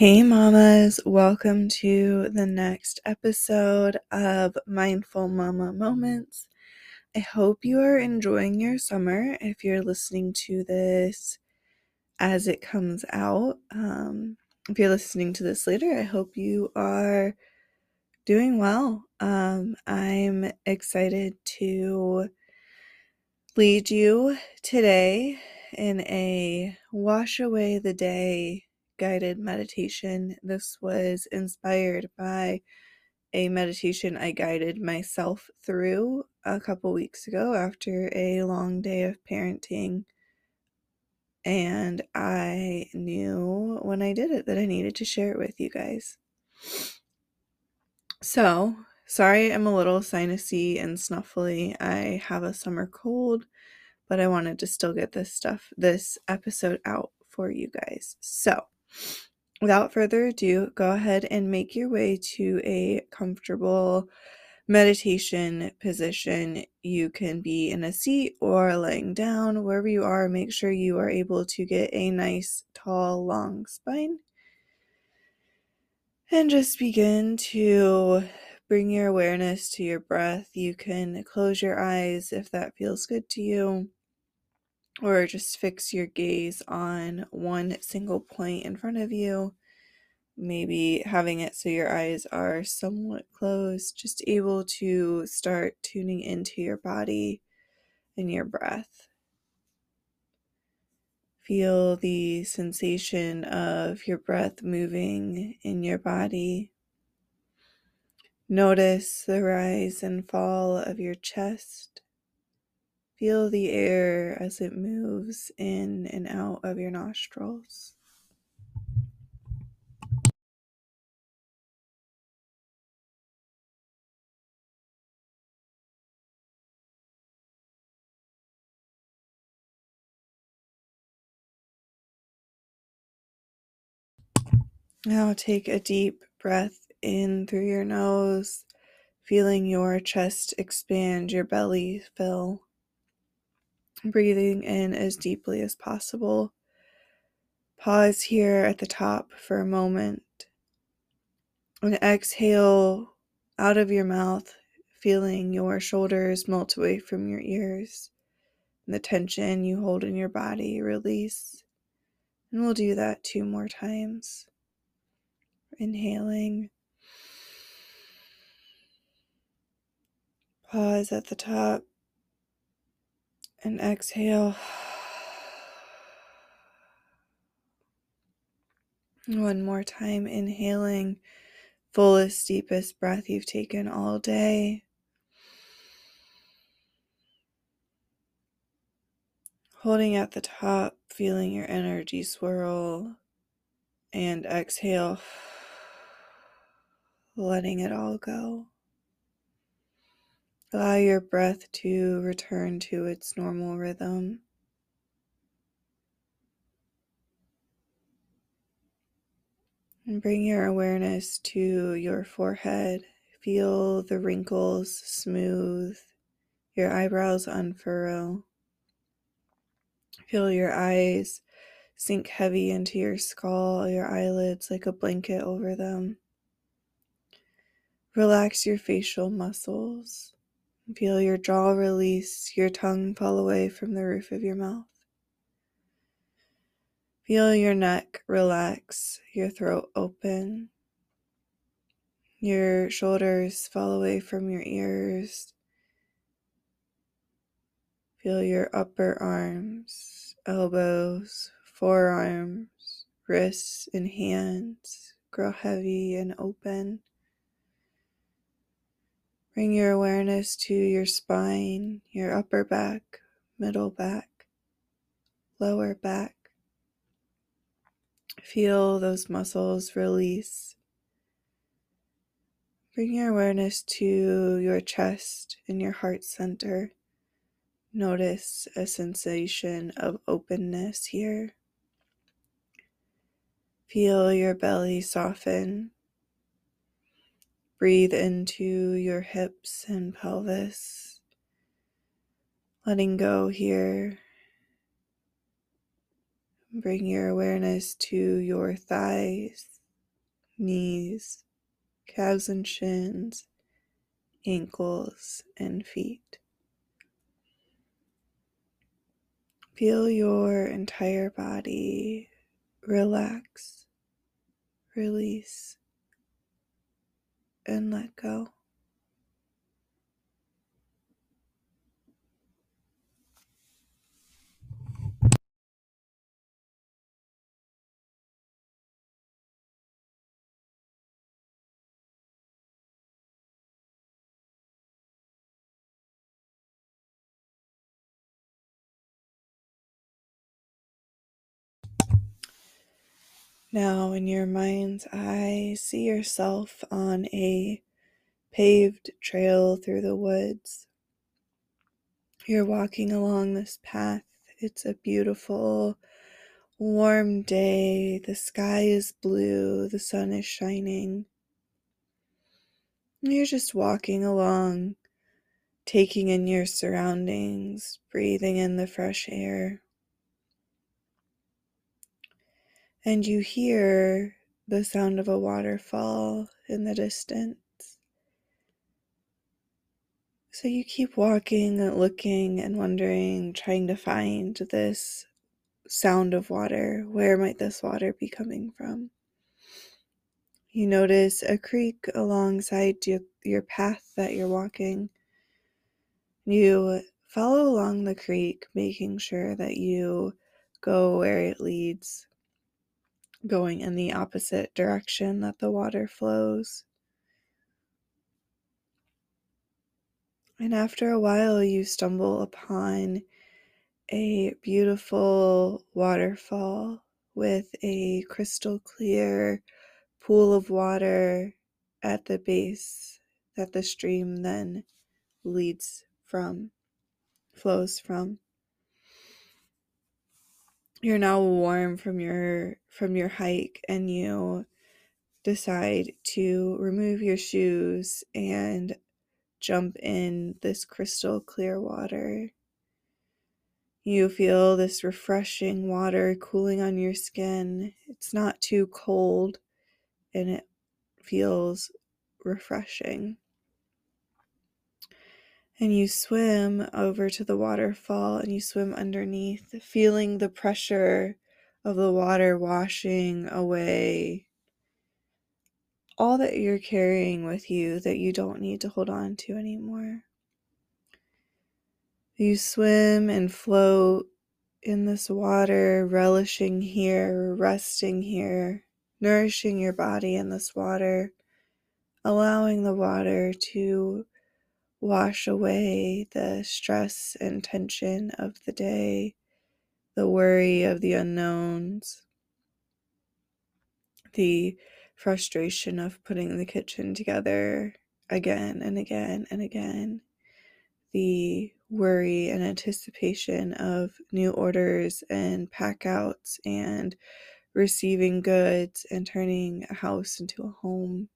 Hey, mamas, welcome to the next episode of Mindful Mama Moments. I hope you are enjoying your summer if you're listening to this as it comes out. Um, if you're listening to this later, I hope you are doing well. Um, I'm excited to lead you today in a wash away the day guided meditation. This was inspired by a meditation I guided myself through a couple weeks ago after a long day of parenting. And I knew when I did it that I needed to share it with you guys. So, sorry I'm a little sinusy and snuffly. I have a summer cold, but I wanted to still get this stuff, this episode out for you guys. So, without further ado, go ahead and make your way to a comfortable meditation position. You can be in a seat or laying down, wherever you are. Make sure you are able to get a nice, tall, long spine. And just begin to bring your awareness to your breath. You can close your eyes if that feels good to you or just fix your gaze on one single point in front of you. Maybe having it so your eyes are somewhat closed, just able to start tuning into your body and your breath. Feel the sensation of your breath moving in your body. Notice the rise and fall of your chest Feel the air as it moves in and out of your nostrils. Now take a deep breath in through your nose, feeling your chest expand, your belly fill breathing in as deeply as possible. Pause here at the top for a moment and exhale out of your mouth, feeling your shoulders melt away from your ears and the tension you hold in your body release. And we'll do that two more times. Inhaling. Pause at the top and exhale. One more time, inhaling, fullest, deepest breath you've taken all day. Holding at the top, feeling your energy swirl, and exhale, letting it all go. Allow your breath to return to its normal rhythm. And bring your awareness to your forehead. Feel the wrinkles smooth, your eyebrows unfurrow. Feel your eyes sink heavy into your skull, your eyelids like a blanket over them. Relax your facial muscles. Feel your jaw release, your tongue fall away from the roof of your mouth. Feel your neck relax, your throat open, your shoulders fall away from your ears. Feel your upper arms, elbows, forearms, wrists, and hands grow heavy and open. Bring your awareness to your spine, your upper back, middle back, lower back. Feel those muscles release. Bring your awareness to your chest and your heart center. Notice a sensation of openness here. Feel your belly soften Breathe into your hips and pelvis, letting go here. Bring your awareness to your thighs, knees, calves and shins, ankles, and feet. Feel your entire body relax, release, and let go. Now, in your mind's eye, see yourself on a paved trail through the woods. You're walking along this path. It's a beautiful, warm day. The sky is blue, the sun is shining. You're just walking along, taking in your surroundings, breathing in the fresh air. And you hear the sound of a waterfall in the distance. So you keep walking and looking and wondering, trying to find this sound of water. Where might this water be coming from? You notice a creek alongside your, your path that you're walking. You follow along the creek, making sure that you go where it leads going in the opposite direction that the water flows. And after a while, you stumble upon a beautiful waterfall with a crystal clear pool of water at the base that the stream then leads from, flows from you're now warm from your from your hike and you decide to remove your shoes and jump in this crystal clear water. You feel this refreshing water cooling on your skin. It's not too cold and it feels refreshing and you swim over to the waterfall and you swim underneath, feeling the pressure of the water washing away all that you're carrying with you that you don't need to hold on to anymore. You swim and float in this water, relishing here, resting here, nourishing your body in this water, allowing the water to wash away the stress and tension of the day, the worry of the unknowns, the frustration of putting the kitchen together again and again and again, the worry and anticipation of new orders and packouts and receiving goods and turning a house into a home.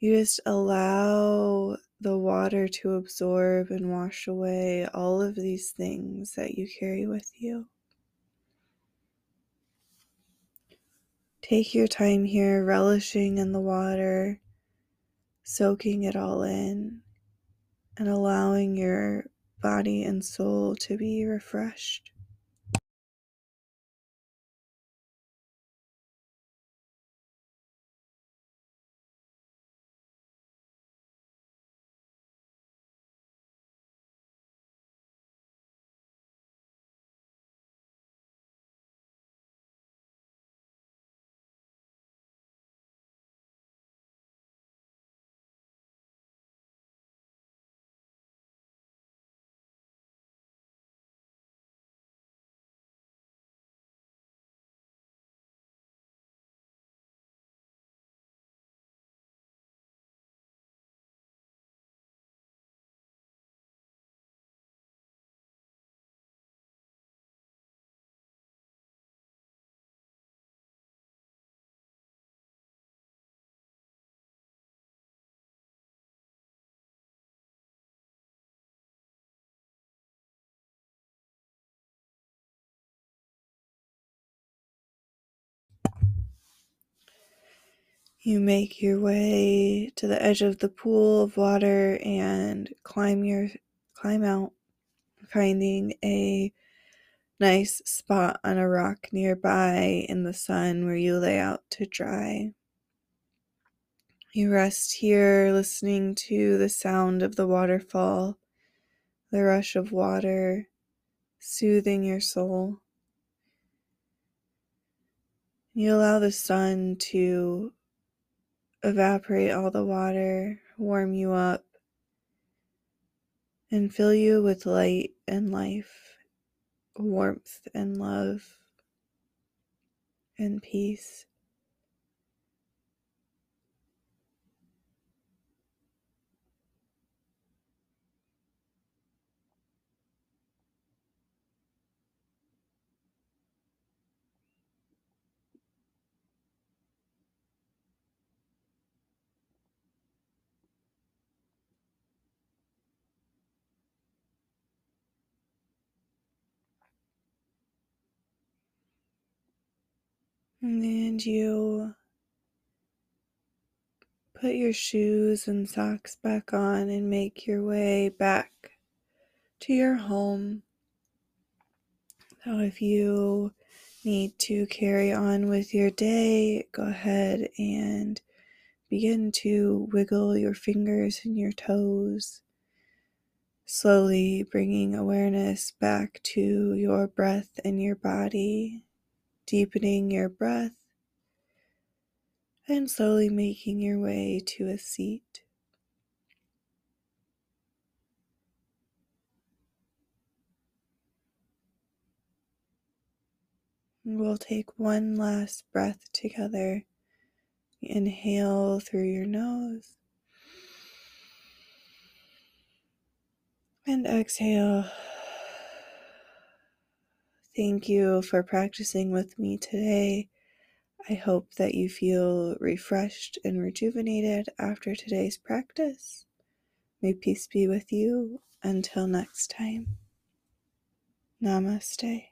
You just allow the water to absorb and wash away all of these things that you carry with you. Take your time here, relishing in the water, soaking it all in, and allowing your body and soul to be refreshed. You make your way to the edge of the pool of water and climb your climb out, finding a nice spot on a rock nearby in the sun where you lay out to dry. You rest here listening to the sound of the waterfall, the rush of water, soothing your soul. You allow the sun to evaporate all the water, warm you up, and fill you with light and life, warmth and love and peace. And you put your shoes and socks back on and make your way back to your home. So if you need to carry on with your day, go ahead and begin to wiggle your fingers and your toes, slowly bringing awareness back to your breath and your body deepening your breath, and slowly making your way to a seat. We'll take one last breath together. Inhale through your nose and exhale Thank you for practicing with me today. I hope that you feel refreshed and rejuvenated after today's practice. May peace be with you until next time. Namaste.